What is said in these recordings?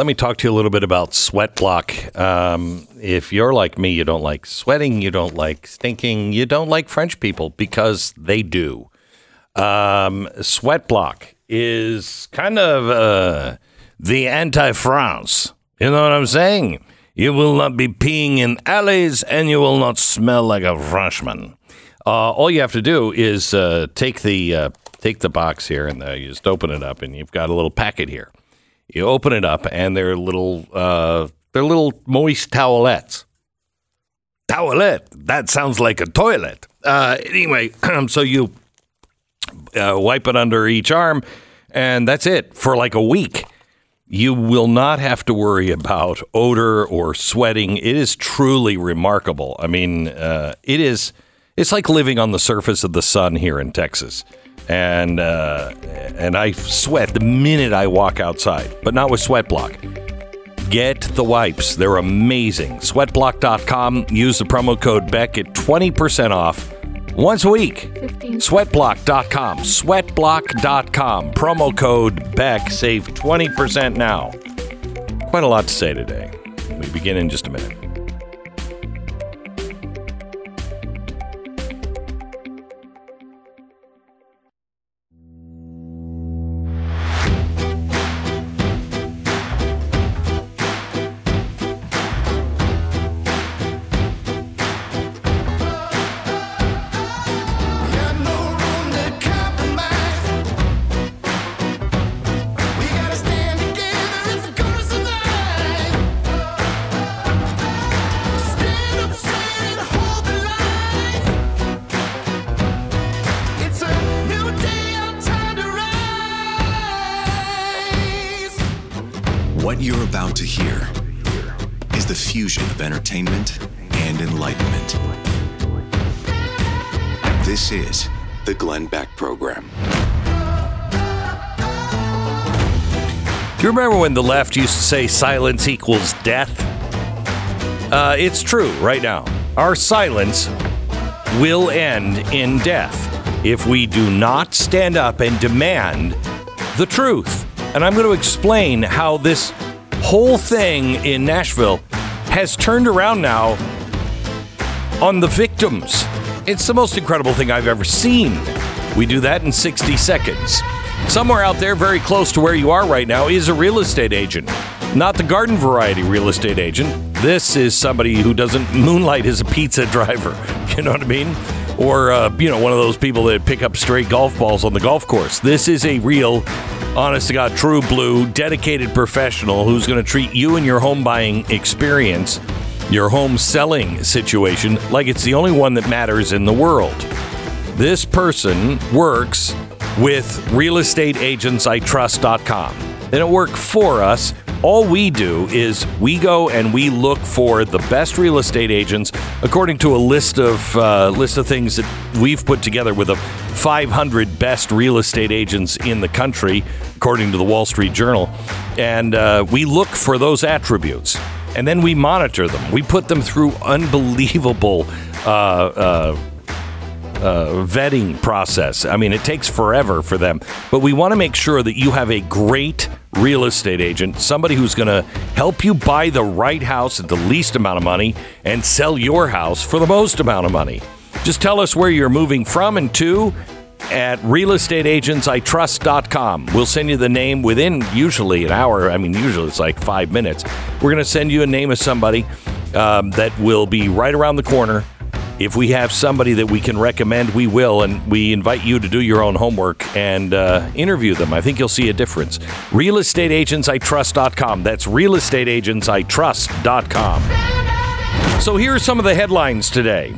let me talk to you a little bit about sweat block. Um, if you're like me, you don't like sweating, you don't like stinking, you don't like French people because they do. Um, sweat block is kind of uh, the anti-France. You know what I'm saying? You will not be peeing in alleys, and you will not smell like a Frenchman. Uh, all you have to do is uh, take the uh, take the box here, and uh, you just open it up, and you've got a little packet here. You open it up, and they're little uh, they're little moist towelettes. Towelette. That sounds like a toilet. Uh, anyway, so you uh, wipe it under each arm, and that's it for like a week. You will not have to worry about odor or sweating. It is truly remarkable. I mean, uh, it is. It's like living on the surface of the sun here in Texas, and uh, and I sweat the minute I walk outside, but not with Sweat Block. Get the wipes. They're amazing. Sweatblock.com. Use the promo code Beck at 20% off once a week. 15. Sweatblock.com. Sweatblock.com. Promo code Beck. Save 20% now. Quite a lot to say today. We begin in just a minute. Entertainment and enlightenment. This is the Glenn Beck Program. Do you remember when the left used to say silence equals death? Uh, it's true right now. Our silence will end in death if we do not stand up and demand the truth. And I'm going to explain how this whole thing in Nashville has turned around now on the victims. It's the most incredible thing I've ever seen. We do that in 60 seconds. Somewhere out there, very close to where you are right now, is a real estate agent. Not the garden variety real estate agent. This is somebody who doesn't moonlight as a pizza driver. You know what I mean? Or, uh, you know, one of those people that pick up stray golf balls on the golf course. This is a real, honest to God, true blue, dedicated professional who's going to treat you and your home buying experience your home selling situation like it's the only one that matters in the world. This person works with realestateagentsitrust.com. They don't work for us. All we do is we go and we look for the best real estate agents according to a list of uh, list of things that we've put together with the 500 best real estate agents in the country, according to the Wall Street Journal, and uh, we look for those attributes and then we monitor them. We put them through unbelievable uh, uh, uh, vetting process. I mean, it takes forever for them, but we want to make sure that you have a great real estate agent, somebody who's going to help you buy the right house at the least amount of money and sell your house for the most amount of money. Just tell us where you're moving from and to at realestateagentsitrust.com. We'll send you the name within usually an hour. I mean, usually it's like five minutes. We're going to send you a name of somebody um, that will be right around the corner. If we have somebody that we can recommend, we will. And we invite you to do your own homework and uh, interview them. I think you'll see a difference. Realestateagentsitrust.com. That's realestateagentsitrust.com. So here are some of the headlines today.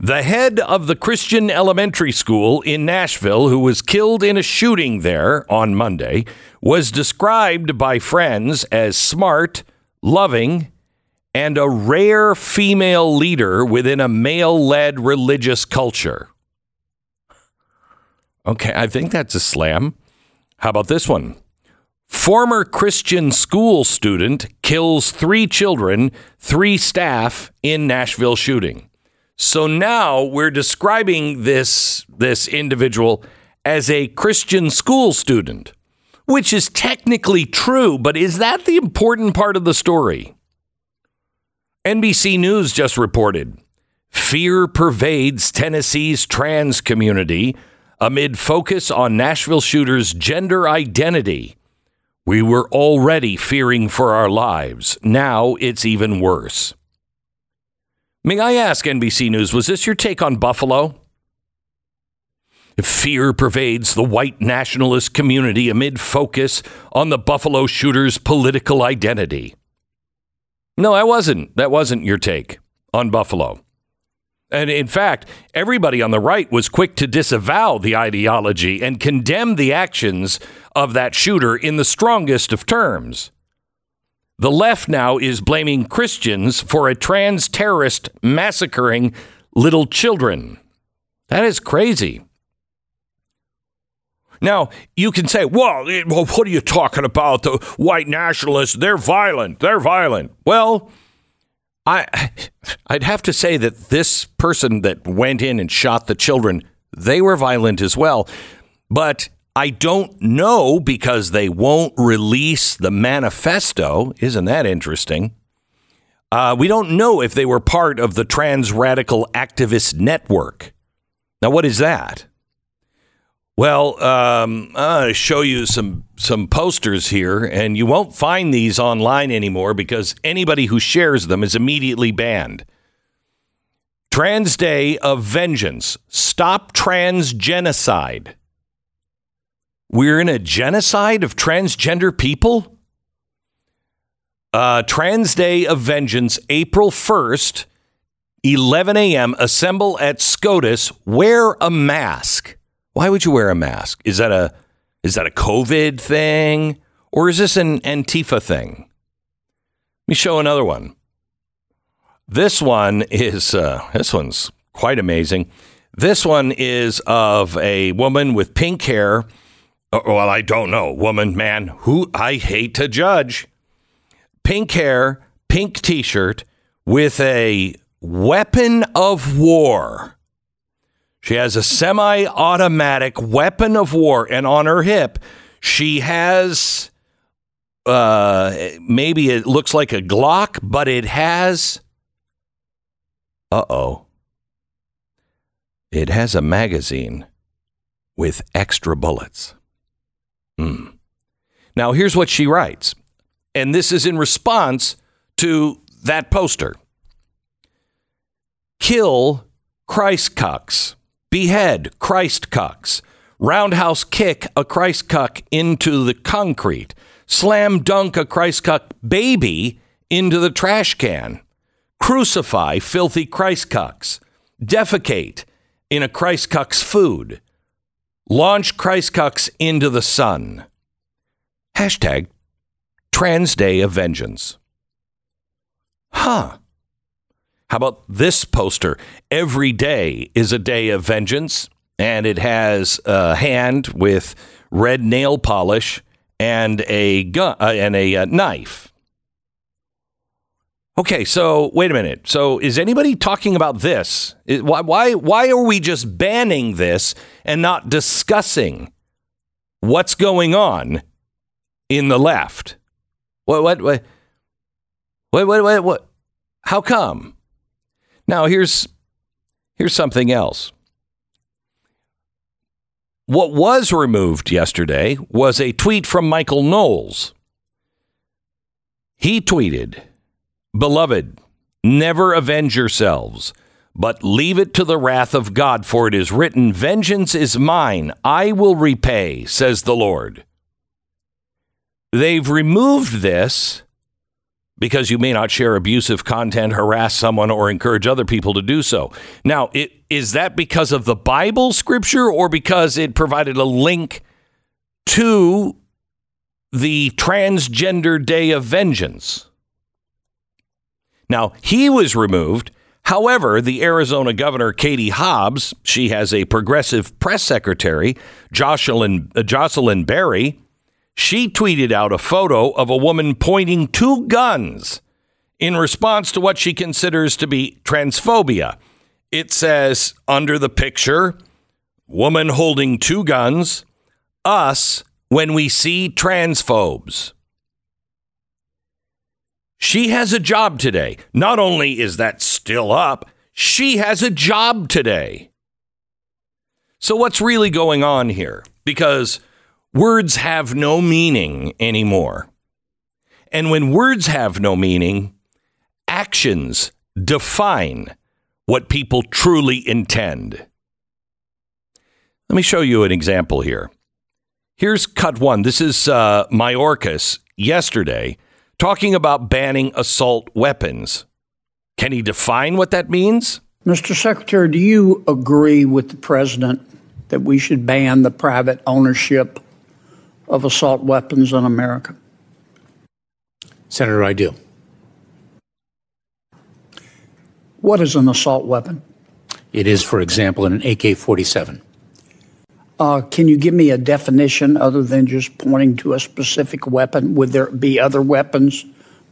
The head of the Christian elementary school in Nashville, who was killed in a shooting there on Monday, was described by friends as smart, loving, and a rare female leader within a male led religious culture. Okay, I think that's a slam. How about this one? Former Christian school student kills three children, three staff in Nashville shooting. So now we're describing this this individual as a Christian school student. which is technically true, but is that the important part of the story? NBC News just reported fear pervades Tennessee's trans community amid focus on Nashville shooter's gender identity. We were already fearing for our lives. Now it's even worse. May I ask, NBC News, was this your take on Buffalo? Fear pervades the white nationalist community amid focus on the Buffalo shooter's political identity. No, that wasn't. That wasn't your take on Buffalo. And in fact, everybody on the right was quick to disavow the ideology and condemn the actions of that shooter in the strongest of terms. The left now is blaming Christians for a trans terrorist massacring little children. That is crazy. Now, you can say, well, well, what are you talking about? The white nationalists, they're violent. They're violent. Well, I I'd have to say that this person that went in and shot the children, they were violent as well. But I don't know because they won't release the manifesto. Isn't that interesting? Uh, we don't know if they were part of the trans radical activist network. Now, what is that? Well, um, to show you some some posters here, and you won't find these online anymore because anybody who shares them is immediately banned. Trans Day of Vengeance. Stop trans genocide. We're in a genocide of transgender people? Uh, Trans Day of Vengeance, April 1st, 11 a.m. Assemble at SCOTUS. Wear a mask. Why would you wear a mask? Is that a is that a COVID thing or is this an Antifa thing? Let me show another one. This one is uh, this one's quite amazing. This one is of a woman with pink hair. Uh, Well, I don't know, woman, man, who I hate to judge. Pink hair, pink T-shirt with a weapon of war. She has a semi automatic weapon of war, and on her hip, she has uh, maybe it looks like a Glock, but it has. Uh oh. It has a magazine with extra bullets. Hmm. Now, here's what she writes, and this is in response to that poster Kill Christ cucks behead Christ cucks, roundhouse kick a Christ cuck into the concrete, slam dunk a Christ cuck baby into the trash can, crucify filthy Christ cucks, defecate in a Christ cuck's food, launch Christ cucks into the sun. Hashtag Trans Day of Vengeance. Huh. How about this poster? Every day is a day of vengeance, and it has a hand with red nail polish and a gun uh, and a uh, knife. Okay, so wait a minute. So is anybody talking about this? Is- why why why are we just banning this and not discussing what's going on in the left? What what what what what what, what? how come? Now here's here's something else. What was removed yesterday was a tweet from Michael Knowles. He tweeted, "Beloved, never avenge yourselves, but leave it to the wrath of God, for it is written, vengeance is mine, I will repay, says the Lord." They've removed this because you may not share abusive content, harass someone, or encourage other people to do so. Now, it, is that because of the Bible scripture or because it provided a link to the Transgender Day of Vengeance? Now, he was removed. However, the Arizona governor, Katie Hobbs, she has a progressive press secretary, Josselyn, uh, Josselyn Berry, she tweeted out a photo of a woman pointing two guns in response to what she considers to be transphobia. It says under the picture, woman holding two guns, us when we see transphobes. She has a job today. Not only is that still up, she has a job today. So, what's really going on here? Because words have no meaning anymore. And when words have no meaning, actions define what people truly intend. Let me show you an example here. Here's cut one. This is uh, Mayorkas yesterday talking about banning assault weapons. Can he define what that means? Mr. Secretary, do you agree with the president that we should ban the private ownership of assault weapons in America? Senator, I do. What is an assault weapon? It is, for example, an AK 47. Uh, can you give me a definition other than just pointing to a specific weapon? Would there be other weapons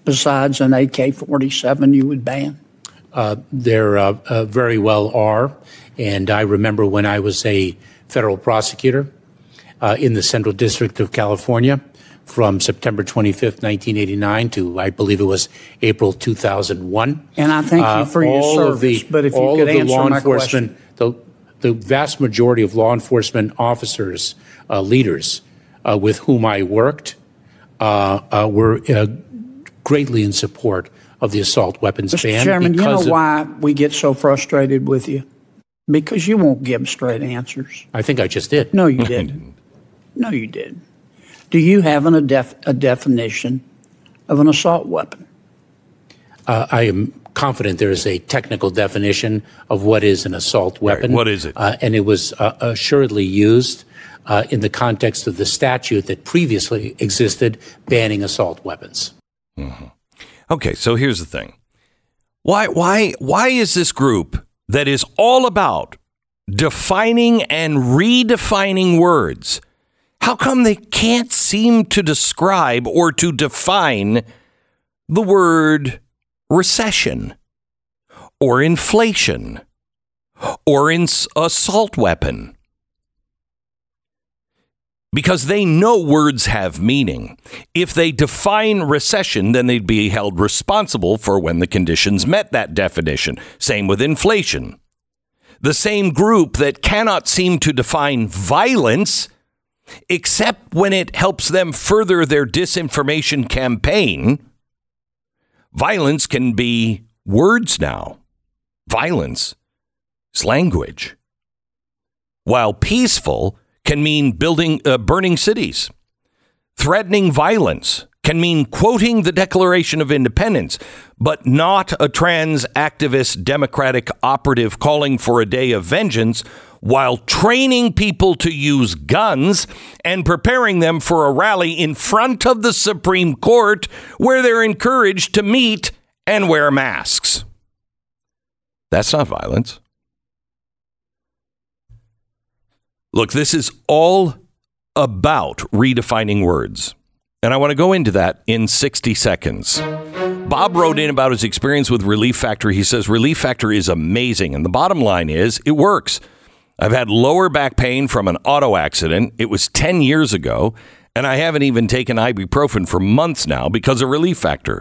besides an AK 47 you would ban? Uh, there uh, uh, very well are. And I remember when I was a federal prosecutor in the Central District of California from September 25th, 1989 to I believe it was April 2001. And I thank you Uh, for your all service, of the, but if you all could of the answer law my enforcement, the, the vast majority of law enforcement officers, uh, leaders uh, with whom I worked, uh, uh, were uh, greatly in support of the assault weapons Mr. ban. Chairman, you know of- why we get so frustrated with you? Because you won't give straight answers. I think I just did. No, you didn't. no, you did. Do you have an, a, def, a definition of an assault weapon? Uh, I am confident there is a technical definition of what is an assault weapon. what is it? Uh, and it was uh, assuredly used uh, in the context of the statute that previously existed banning assault weapons. Okay, so here's the thing. Why why why is this group that is all about defining and redefining words? How come they can't seem to describe or to define the word recession or inflation or ins- assault weapon? because they know words have meaning. If they define recession, then they'd be held responsible for when the conditions met that definition. Same with inflation. The same group that cannot seem to define violence, except when it helps them further their disinformation campaign. Violence can be words now. Violence is language. While peaceful can mean building, uh, burning cities. Threatening violence can mean quoting the Declaration of Independence, but not a trans activist Democratic operative calling for a day of vengeance while training people to use guns and preparing them for a rally in front of the Supreme Court where they're encouraged to meet and wear masks. That's not violence. Look, this is all about redefining words. And I want to go into that in 60 seconds. Bob wrote in about his experience with Relief Factor. He says Relief Factor is amazing. And the bottom line is it works. I've had lower back pain from an auto accident. It was 10 years ago. And I haven't even taken ibuprofen for months now because of Relief Factor.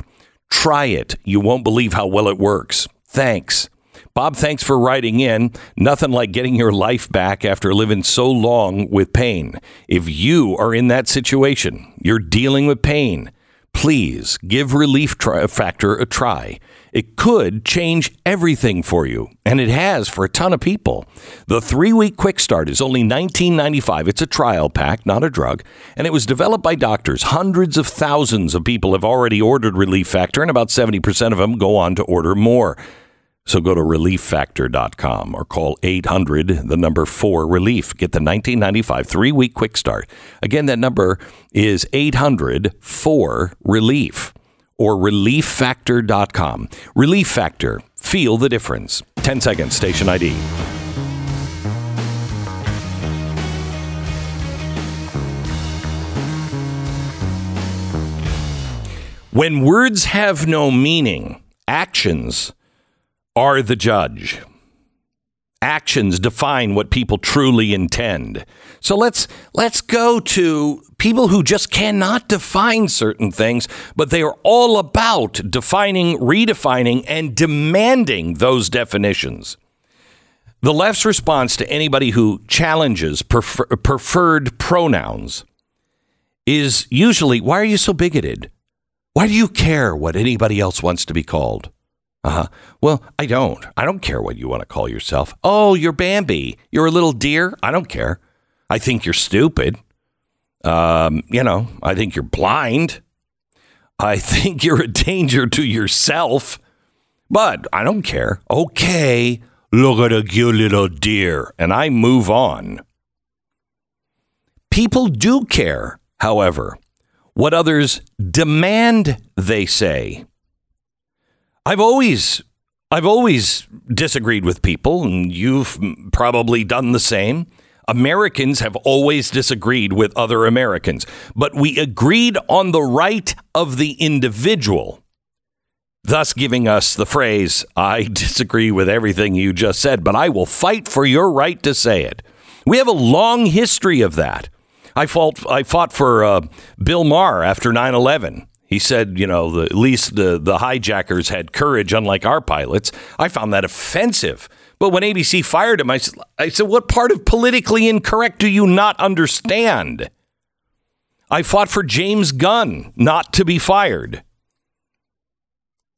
Try it. You won't believe how well it works. Thanks. Bob, thanks for writing in. Nothing like getting your life back after living so long with pain. If you are in that situation, you're dealing with pain, please give Relief Factor a try. It could change everything for you, and it has for a ton of people. The three week quick start is only $19.95. It's a trial pack, not a drug, and it was developed by doctors. Hundreds of thousands of people have already ordered Relief Factor, and about 70% of them go on to order more. So go to relieffactor.com or call 800 the number 4 relief. Get the 1995 3-week quick start. Again that number is 800 4 relief or relieffactor.com. Relief Factor. Feel the difference. 10 seconds station ID. When words have no meaning, actions are the judge. Actions define what people truly intend. So let's let's go to people who just cannot define certain things, but they are all about defining, redefining, and demanding those definitions. The left's response to anybody who challenges prefer- preferred pronouns is usually, why are you so bigoted? Why do you care what anybody else wants to be called? Uh huh. Well, I don't. I don't care what you want to call yourself. Oh, you're Bambi. You're a little deer. I don't care. I think you're stupid. Um, you know, I think you're blind. I think you're a danger to yourself. But I don't care. Okay, look at a cute little deer. And I move on. People do care, however, what others demand they say. I've always I've always disagreed with people and you've probably done the same. Americans have always disagreed with other Americans, but we agreed on the right of the individual, thus giving us the phrase, I disagree with everything you just said, but I will fight for your right to say it. We have a long history of that. I fought, I fought for uh, Bill Maher after 9 11. He said, you know, the, at least the, the hijackers had courage, unlike our pilots. I found that offensive. But when ABC fired him, I said, what part of politically incorrect do you not understand? I fought for James Gunn not to be fired.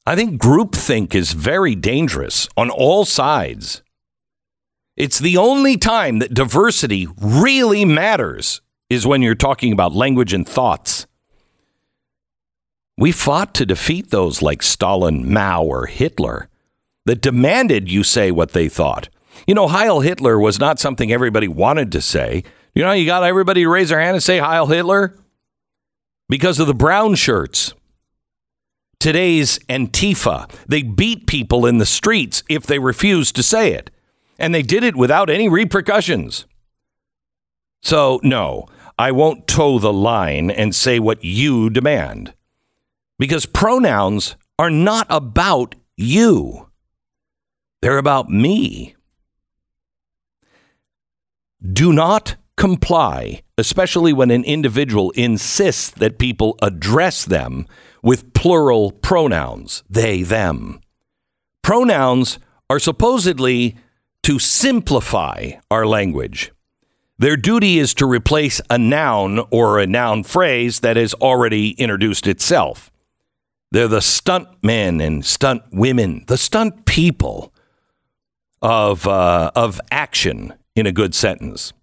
I think groupthink is very dangerous on all sides. It's the only time that diversity really matters is when you're talking about language and thoughts. We fought to defeat those like Stalin, Mao, or Hitler that demanded you say what they thought. You know, Heil Hitler was not something everybody wanted to say. You know, you got everybody to raise their hand and say Heil Hitler because of the brown shirts. Today's Antifa, they beat people in the streets if they refused to say it. And they did it without any repercussions. So, no, I won't toe the line and say what you demand because pronouns are not about you, they're about me. Do not comply, especially when an individual insists that people address them with plural pronouns, they, them. Pronouns are supposedly to simplify our language. Their duty is to replace a noun or a noun phrase that has already introduced itself. They're the stunt men and stunt women, the stunt people of, uh, of action in a good sentence.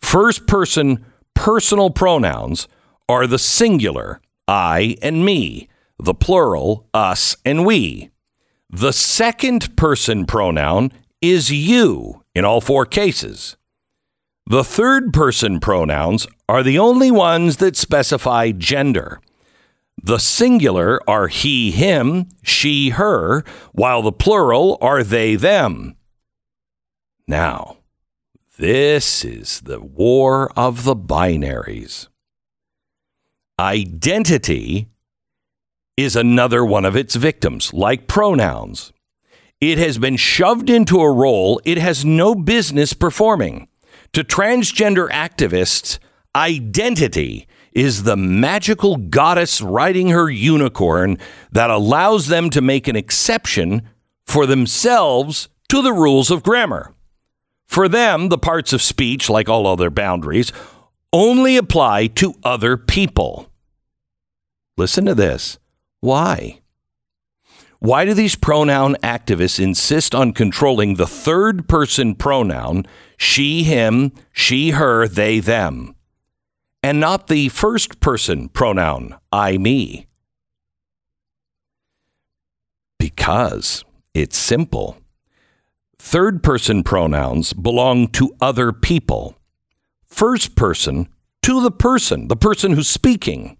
First person personal pronouns are the singular, I and me, the plural, us and we. The second person pronoun is you in all four cases. The third person pronouns are the only ones that specify gender. The singular are he, him, she, her, while the plural are they, them. Now, this is the war of the binaries. Identity is another one of its victims, like pronouns. It has been shoved into a role it has no business performing. To transgender activists, identity is the magical goddess riding her unicorn that allows them to make an exception for themselves to the rules of grammar. For them, the parts of speech, like all other boundaries, only apply to other people. Listen to this. Why? Why do these pronoun activists insist on controlling the third person pronoun, she, him, she, her, they, them, and not the first person pronoun, I, me? Because it's simple. Third person pronouns belong to other people. First person to the person, the person who's speaking.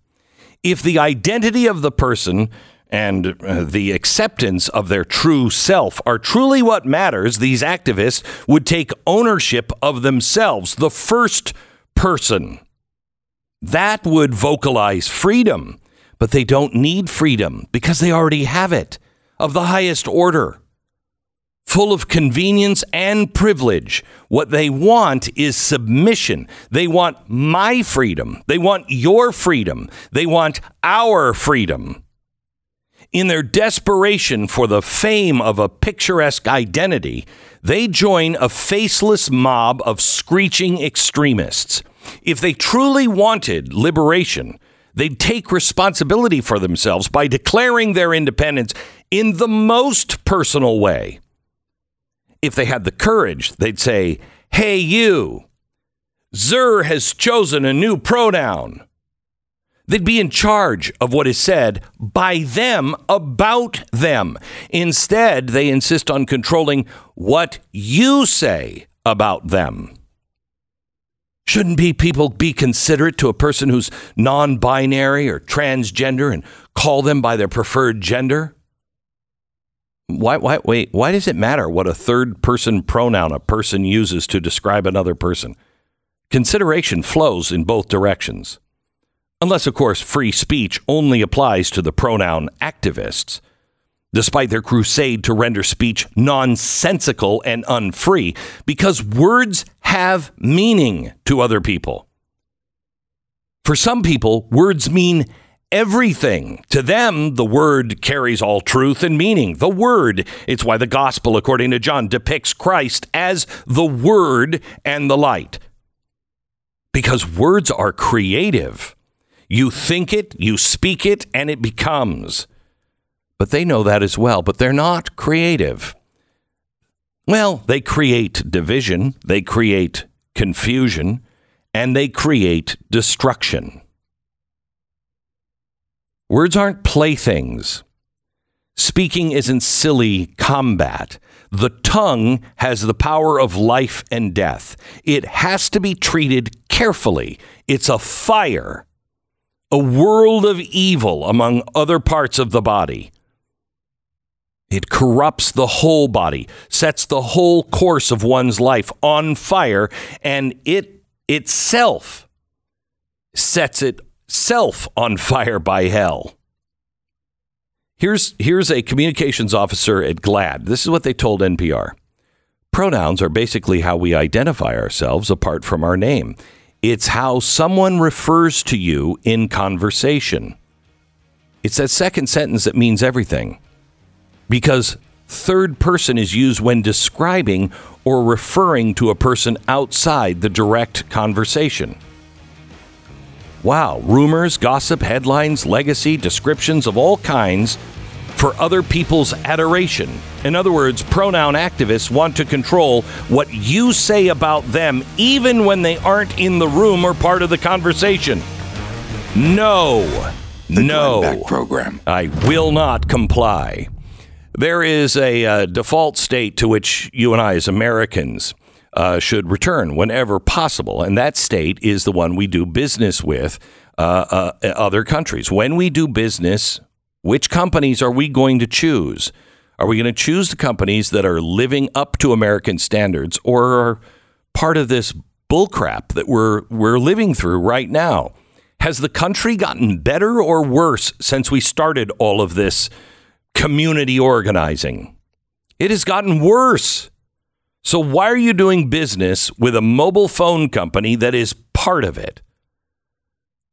If the identity of the person and uh, the acceptance of their true self are truly what matters, these activists would take ownership of themselves, the first person. That would vocalize freedom, but they don't need freedom because they already have it of the highest order. full of convenience and privilege. What they want is submission. They want my freedom. They want your freedom. They want our freedom. In their desperation for the fame of a picturesque identity, they join a faceless mob of screeching extremists. If they truly wanted liberation, they'd take responsibility for themselves by declaring their independence in the most personal way. If they had the courage, they'd say, Hey, you, Zer has chosen a new pronoun. They'd be in charge of what is said by them about them. Instead, they insist on controlling what you say about them. Shouldn't be people be considerate to a person who's non-binary or transgender and call them by their preferred gender? Why, why, wait, why does it matter what a third person pronoun a person uses to describe another person? Consideration flows in both directions. Unless, of course, free speech only applies to the pronoun activists. Despite their crusade to render speech nonsensical and unfree, because words have meaning to other people. For some people, words mean everything. To them, the word carries all truth and meaning. The word. It's why the gospel, according to John, depicts Christ as the word and the light. Because words are creative. You think it, you speak it, and it becomes. But they know that as well, but they're not creative. Well, they create division, they create confusion, and they create destruction. Words aren't playthings. Speaking isn't silly combat. The tongue has the power of life and death. It has to be treated carefully. It's a fire, a world of evil among other parts of the body. It corrupts the whole body, sets the whole course of one's life on fire, and it itself sets itself on fire by hell. Here's, here's a communications officer at GLAAD. This is what they told NPR. Pronouns are basically how we identify ourselves apart from our name. It's how someone refers to you in conversation. It's that second sentence that means everything because third person is used when describing or referring to a person outside the direct conversation. Wow, rumors, gossip, headlines, legacy, descriptions of all kinds for other people's adoration. In other words, pronoun activists want to control what you say about them, even when they aren't in the room or part of the conversation. No, no. Glenn program. I will not comply. There is a uh, default state to which you and I, as Americans, uh, should return whenever possible, and that state is the one we do business with uh, uh, other countries. When we do business, which companies are we going to choose? Are we going to choose the companies that are living up to American standards, or are part of this bullcrap that we're we're living through right now? Has the country gotten better or worse since we started all of this community organizing? It has gotten worse. So, why are you doing business with a mobile phone company that is part of it?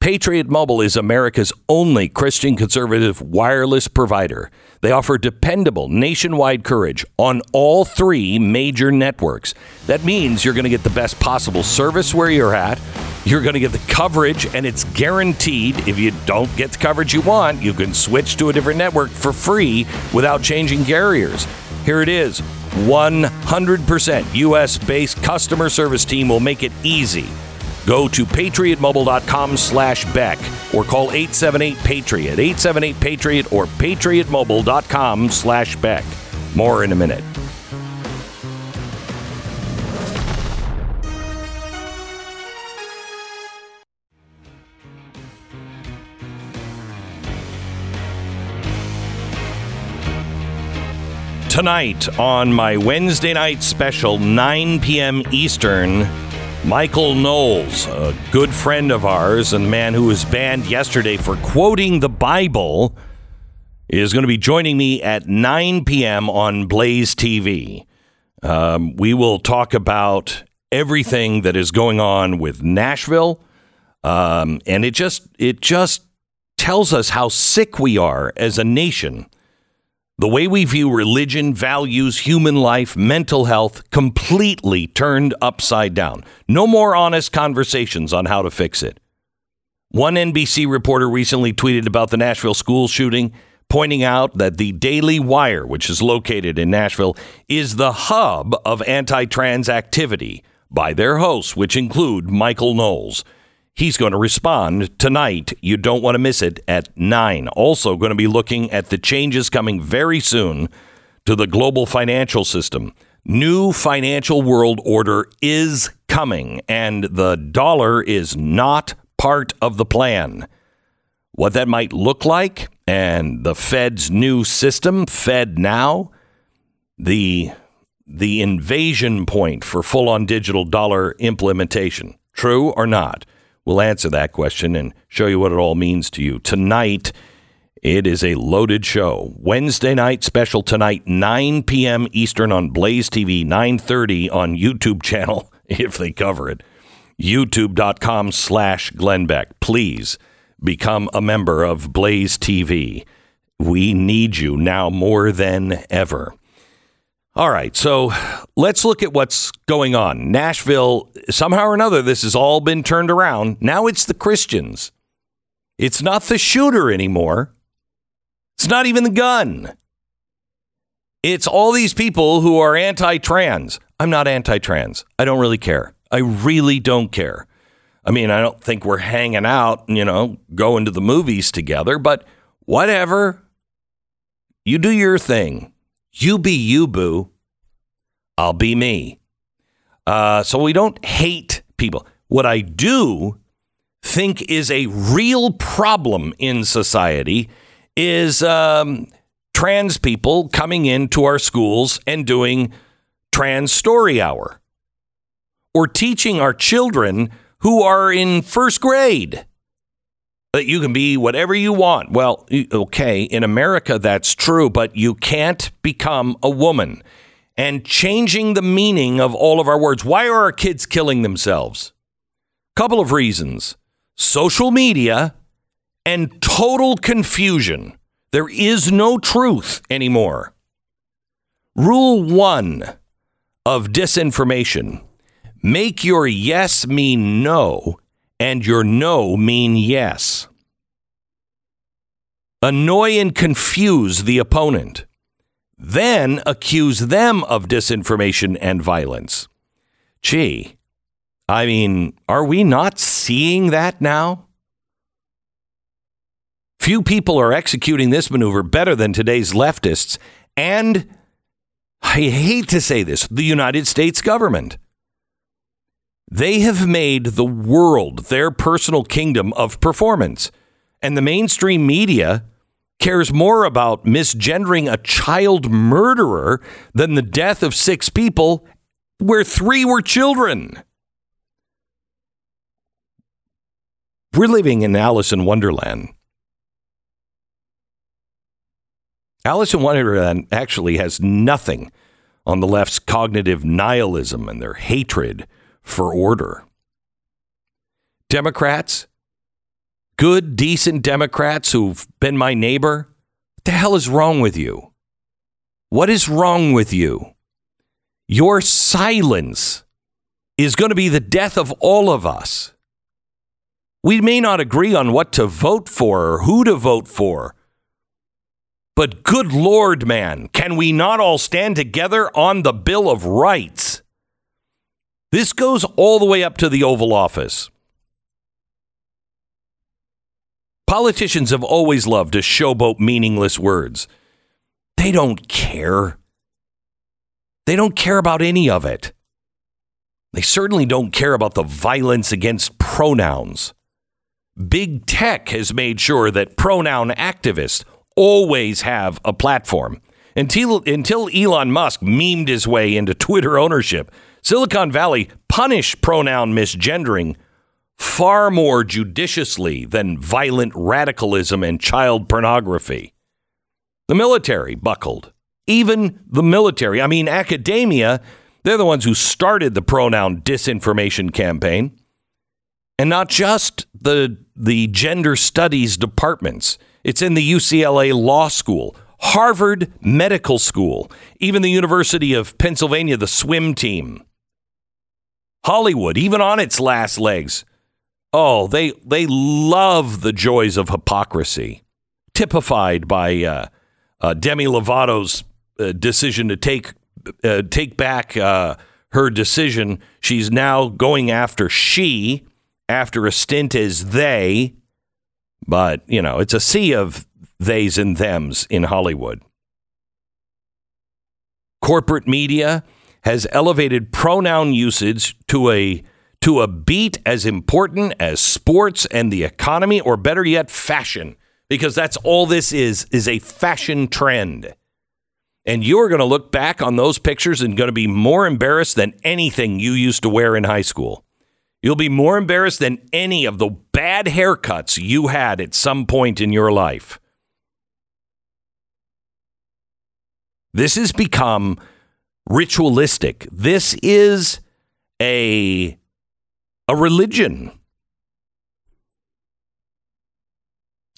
Patriot Mobile is America's only Christian conservative wireless provider. They offer dependable nationwide coverage on all three major networks. That means you're going to get the best possible service where you're at. You're going to get the coverage, and it's guaranteed. If you don't get the coverage you want, you can switch to a different network for free without changing carriers. Here it is 100% US based customer service team will make it easy. Go to patriotmobile.com slash Beck or call 878 Patriot, 878 Patriot or patriotmobile.com slash Beck. More in a minute. Tonight on my Wednesday night special, 9 p.m. Eastern, Michael Knowles, a good friend of ours and the man who was banned yesterday for quoting the Bible, is going to be joining me at 9 p.m. on Blaze TV. Um, we will talk about everything that is going on with Nashville, um, and it just it just tells us how sick we are as a nation. The way we view religion, values, human life, mental health completely turned upside down. No more honest conversations on how to fix it. One NBC reporter recently tweeted about the Nashville school shooting, pointing out that the Daily Wire, which is located in Nashville, is the hub of anti trans activity by their hosts, which include Michael Knowles. He's going to respond tonight. You don't want to miss it at 9. Also, going to be looking at the changes coming very soon to the global financial system. New financial world order is coming, and the dollar is not part of the plan. What that might look like, and the Fed's new system, Fed Now, the the invasion point for full on digital dollar implementation. True or not? We'll answer that question and show you what it all means to you. Tonight, it is a loaded show. Wednesday night special tonight, 9 p.m. Eastern on Blaze TV, 9.30 on YouTube channel, if they cover it. YouTube.com slash Glenn Beck. Please become a member of Blaze TV. We need you now more than ever. All right, so let's look at what's going on. Nashville, somehow or another, this has all been turned around. Now it's the Christians. It's not the shooter anymore. It's not even the gun. It's all these people who are anti trans. I'm not anti trans. I don't really care. I really don't care. I mean, I don't think we're hanging out, you know, going to the movies together, but whatever. You do your thing. You be you, boo. I'll be me. Uh, so we don't hate people. What I do think is a real problem in society is um, trans people coming into our schools and doing trans story hour or teaching our children who are in first grade that you can be whatever you want. Well, okay, in America that's true, but you can't become a woman. And changing the meaning of all of our words. Why are our kids killing themselves? Couple of reasons. Social media and total confusion. There is no truth anymore. Rule 1 of disinformation. Make your yes mean no and your no mean yes. Annoy and confuse the opponent. Then accuse them of disinformation and violence. Gee, I mean, are we not seeing that now? Few people are executing this maneuver better than today's leftists and, I hate to say this, the United States government. They have made the world their personal kingdom of performance. And the mainstream media cares more about misgendering a child murderer than the death of six people, where three were children. We're living in Alice in Wonderland. Alice in Wonderland actually has nothing on the left's cognitive nihilism and their hatred for order. Democrats, good, decent Democrats who've been my neighbor, what the hell is wrong with you? What is wrong with you? Your silence is going to be the death of all of us. We may not agree on what to vote for or who to vote for. But good Lord, man, can we not all stand together on the Bill of Rights? This goes all the way up to the Oval Office. Politicians have always loved to showboat meaningless words. They don't care. They don't care about any of it. They certainly don't care about the violence against pronouns. Big tech has made sure that pronoun activists always have a platform. Until, until Elon Musk memed his way into Twitter ownership, Silicon Valley punish pronoun misgendering far more judiciously than violent radicalism and child pornography. The military buckled. Even the military. I mean, academia, they're the ones who started the pronoun disinformation campaign. And not just the, the gender studies departments, it's in the UCLA Law School, Harvard Medical School, even the University of Pennsylvania, the swim team. Hollywood, even on its last legs. Oh, they they love the joys of hypocrisy, typified by uh, uh, Demi Lovato's uh, decision to take uh, take back uh, her decision. She's now going after she after a stint as they, but you know it's a sea of theys and thems in Hollywood. Corporate media has elevated pronoun usage to a to a beat as important as sports and the economy or better yet fashion because that's all this is is a fashion trend. And you're going to look back on those pictures and going to be more embarrassed than anything you used to wear in high school. You'll be more embarrassed than any of the bad haircuts you had at some point in your life. This has become ritualistic. This is a a religion.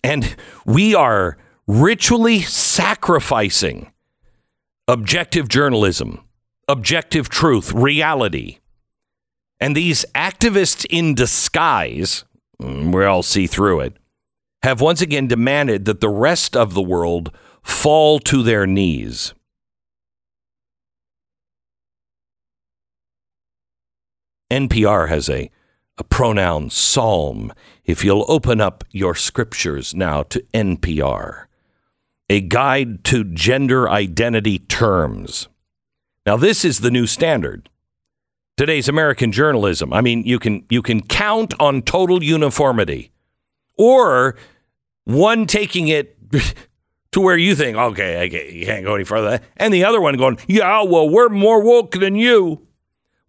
And we are ritually sacrificing objective journalism, objective truth, reality. And these activists in disguise, mm, we all see through it, have once again demanded that the rest of the world fall to their knees. NPR has a, a pronoun psalm. If you'll open up your scriptures now to NPR, a guide to gender identity terms. Now, this is the new standard. Today's American journalism. I mean, you can you can count on total uniformity, or one taking it to where you think, okay, can't, you can't go any further, and the other one going, yeah, well, we're more woke than you.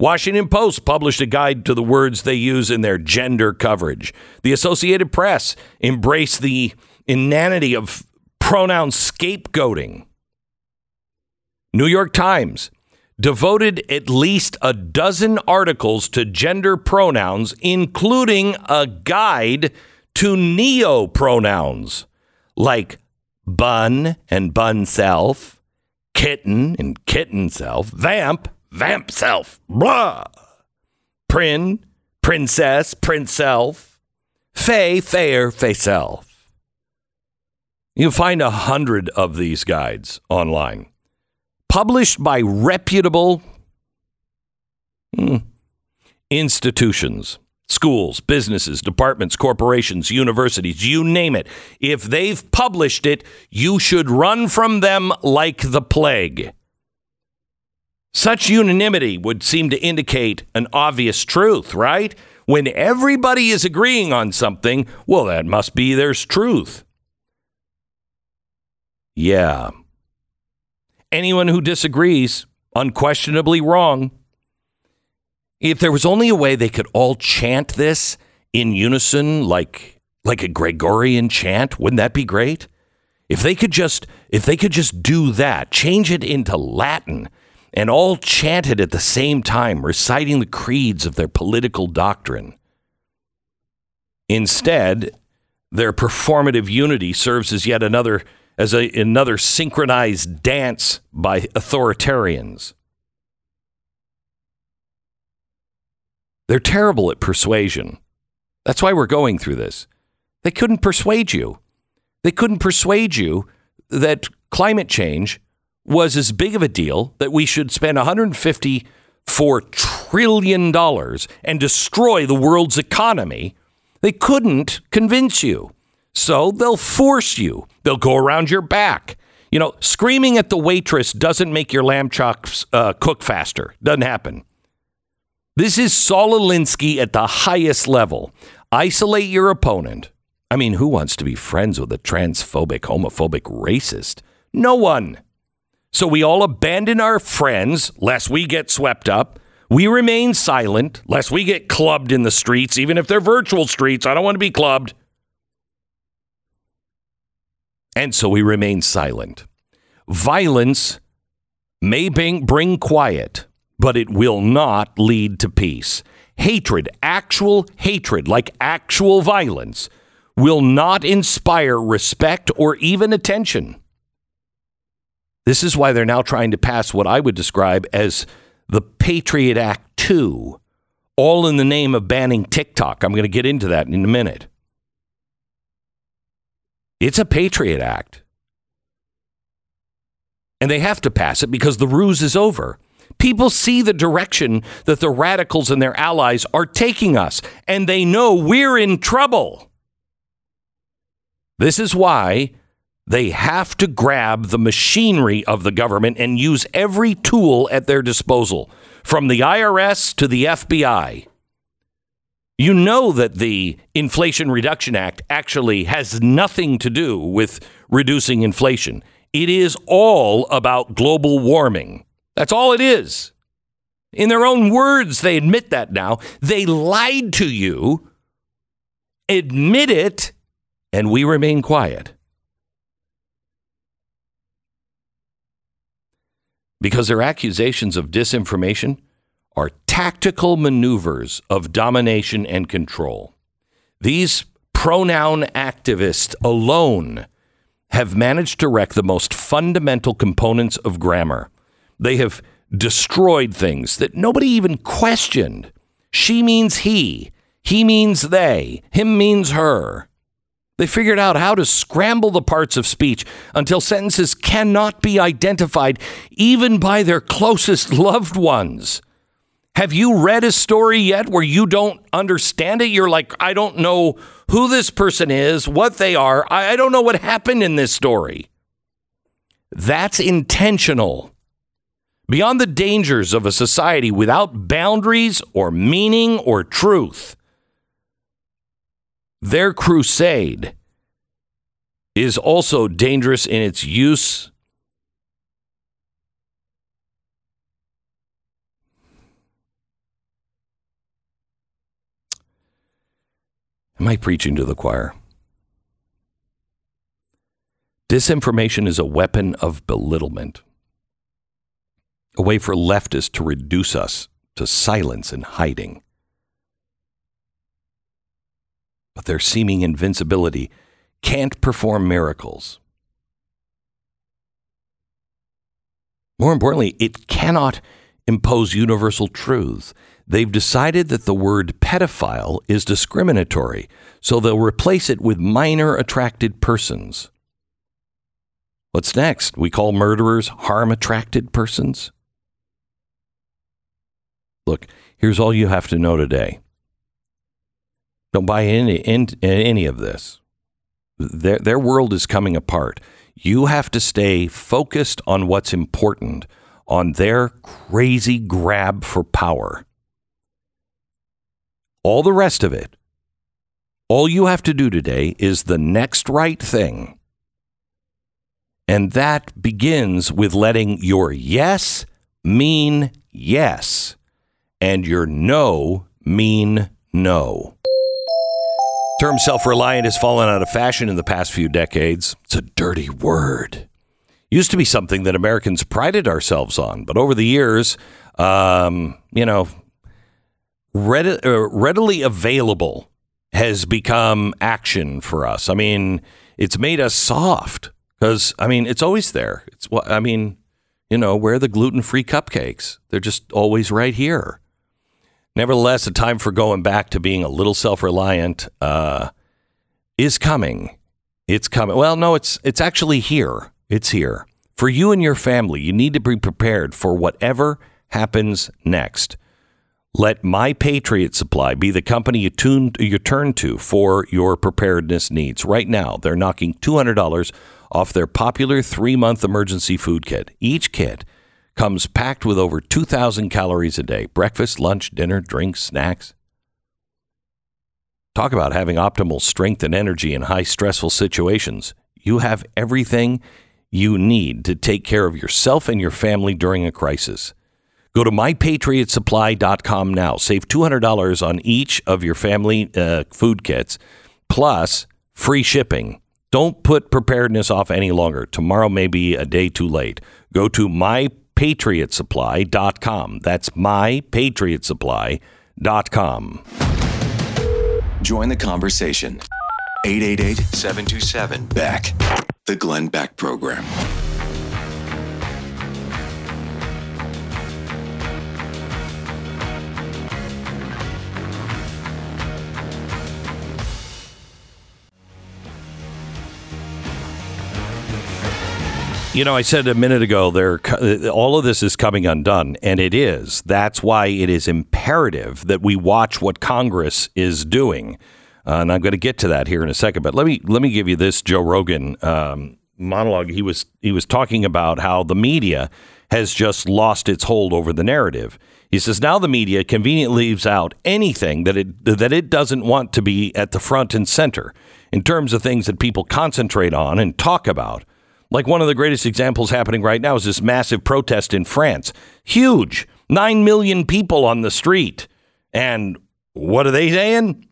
Washington Post published a guide to the words they use in their gender coverage. The Associated Press embraced the inanity of pronoun scapegoating. New York Times devoted at least a dozen articles to gender pronouns, including a guide to neo pronouns like bun and bun self, kitten and kitten self, vamp vamp self, blah. Prin, princess, prince self, fay, fair, fay self. You'll find a hundred of these guides online, published by reputable hmm, institutions, schools, businesses, departments, corporations, universities, you name it. If they've published it, you should run from them like the plague. Such unanimity would seem to indicate an obvious truth, right? When everybody is agreeing on something, well, that must be there's truth. Yeah. Anyone who disagrees, unquestionably wrong. If there was only a way they could all chant this in unison like like a Gregorian chant, wouldn't that be great? If they could just if they could just do that, change it into Latin and all chanted at the same time, reciting the creeds of their political doctrine. Instead, their performative unity serves as yet another as a, another synchronized dance by authoritarians. They're terrible at persuasion. That's why we're going through this. They couldn't persuade you. They couldn't persuade you that climate change was as big of a deal that we should spend 154 trillion dollars and destroy the world's economy. They couldn't convince you. So they'll force you. They'll go around your back. You know, screaming at the waitress doesn't make your lamb chops uh, cook faster. Doesn't happen. This is Saul Alinsky at the highest level. Isolate your opponent. I mean, who wants to be friends with a transphobic, homophobic racist? No one. So we all abandon our friends lest we get swept up. We remain silent lest we get clubbed in the streets, even if they're virtual streets. I don't want to be clubbed. And so we remain silent. Violence may bring, quiet, but it will not lead to peace. Hatred, actual hatred, like actual violence, will not inspire respect or even attention. This is why they're now trying to pass what I would describe as the Patriot Act 2, all in the name of banning TikTok. I'm going to get into that in a minute. It's a Patriot Act. And they have to pass it because the ruse is over. People see the direction that the radicals and their allies are taking us, and they know we're in trouble. This is why they have to grab the machinery of the government and use every tool at their disposal, from the IRS to the FBI. You know that the Inflation Reduction Act actually has nothing to do with reducing inflation. It is all about global warming. That's all it is. In their own words, they admit that now. They lied to you, admit it, and we remain quiet. Because their accusations of disinformation are tactical maneuvers of domination and control. These pronoun activists alone have managed to wreck the most fundamental components of grammar. They have destroyed things that nobody even questioned. She means he, he means they, him means her. They figured out how to scramble the parts of speech until sentences cannot be identified even by their closest loved ones. Have you read a story yet where you don't understand it? You're like, I don't know who this person is, what they are. I don't know what happened in this story. That's intentional. Beyond the dangers of a society without boundaries or meaning or truth, their crusade is also dangerous in its use Am I preaching to the choir? Disinformation is a weapon of belittlement, a way for leftists to reduce us to silence and hiding. But their seeming invincibility can't perform miracles. More importantly, it cannot impose universal truths. They've decided that the word pedophile is discriminatory, so they'll replace it with minor attracted persons. What's next? We call murderers harm attracted persons? Look, here's all you have to know today. Don't buy any, in, any of this. Their, their world is coming apart. You have to stay focused on what's important, on their crazy grab for power. All the rest of it, all you have to do today is the next right thing. And that begins with letting your yes mean yes and your no mean no. Term self reliant has fallen out of fashion in the past few decades. It's a dirty word. Used to be something that Americans prided ourselves on, but over the years, um, you know, uh, readily available has become action for us. I mean, it's made us soft because, I mean, it's always there. It's what, I mean, you know, where are the gluten free cupcakes? They're just always right here. Nevertheless, the time for going back to being a little self reliant uh, is coming. It's coming. Well, no, it's it's actually here. It's here for you and your family. You need to be prepared for whatever happens next. Let My Patriot Supply be the company you, tune, you turn to for your preparedness needs. Right now, they're knocking $200 off their popular three month emergency food kit. Each kit comes packed with over 2,000 calories a day breakfast, lunch, dinner, drinks, snacks. Talk about having optimal strength and energy in high stressful situations. You have everything you need to take care of yourself and your family during a crisis. Go to mypatriotsupply.com now. Save $200 on each of your family uh, food kits, plus free shipping. Don't put preparedness off any longer. Tomorrow may be a day too late. Go to mypatriotsupply.com. That's mypatriotsupply.com. Join the conversation. 888 727 Beck. The Glenn Beck Program. You know, I said a minute ago, there all of this is coming undone, and it is. That's why it is imperative that we watch what Congress is doing, uh, and I'm going to get to that here in a second. But let me let me give you this Joe Rogan um, monologue. He was he was talking about how the media has just lost its hold over the narrative. He says now the media conveniently leaves out anything that it that it doesn't want to be at the front and center in terms of things that people concentrate on and talk about. Like one of the greatest examples happening right now is this massive protest in France. Huge. Nine million people on the street. And what are they saying?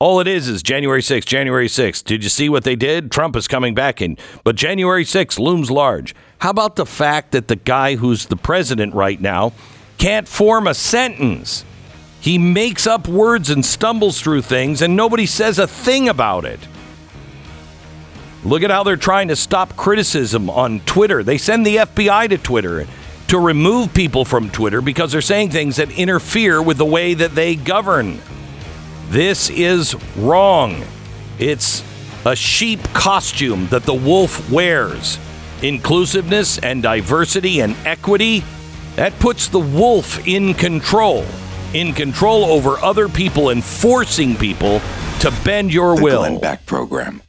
All it is is January 6th, January 6th. Did you see what they did? Trump is coming back in. But January 6th looms large. How about the fact that the guy who's the president right now can't form a sentence? He makes up words and stumbles through things, and nobody says a thing about it. Look at how they're trying to stop criticism on Twitter. They send the FBI to Twitter to remove people from Twitter because they're saying things that interfere with the way that they govern. This is wrong. It's a sheep costume that the wolf wears. Inclusiveness and diversity and equity, that puts the wolf in control. In control over other people and forcing people to bend your The will. Glenn Beck Program.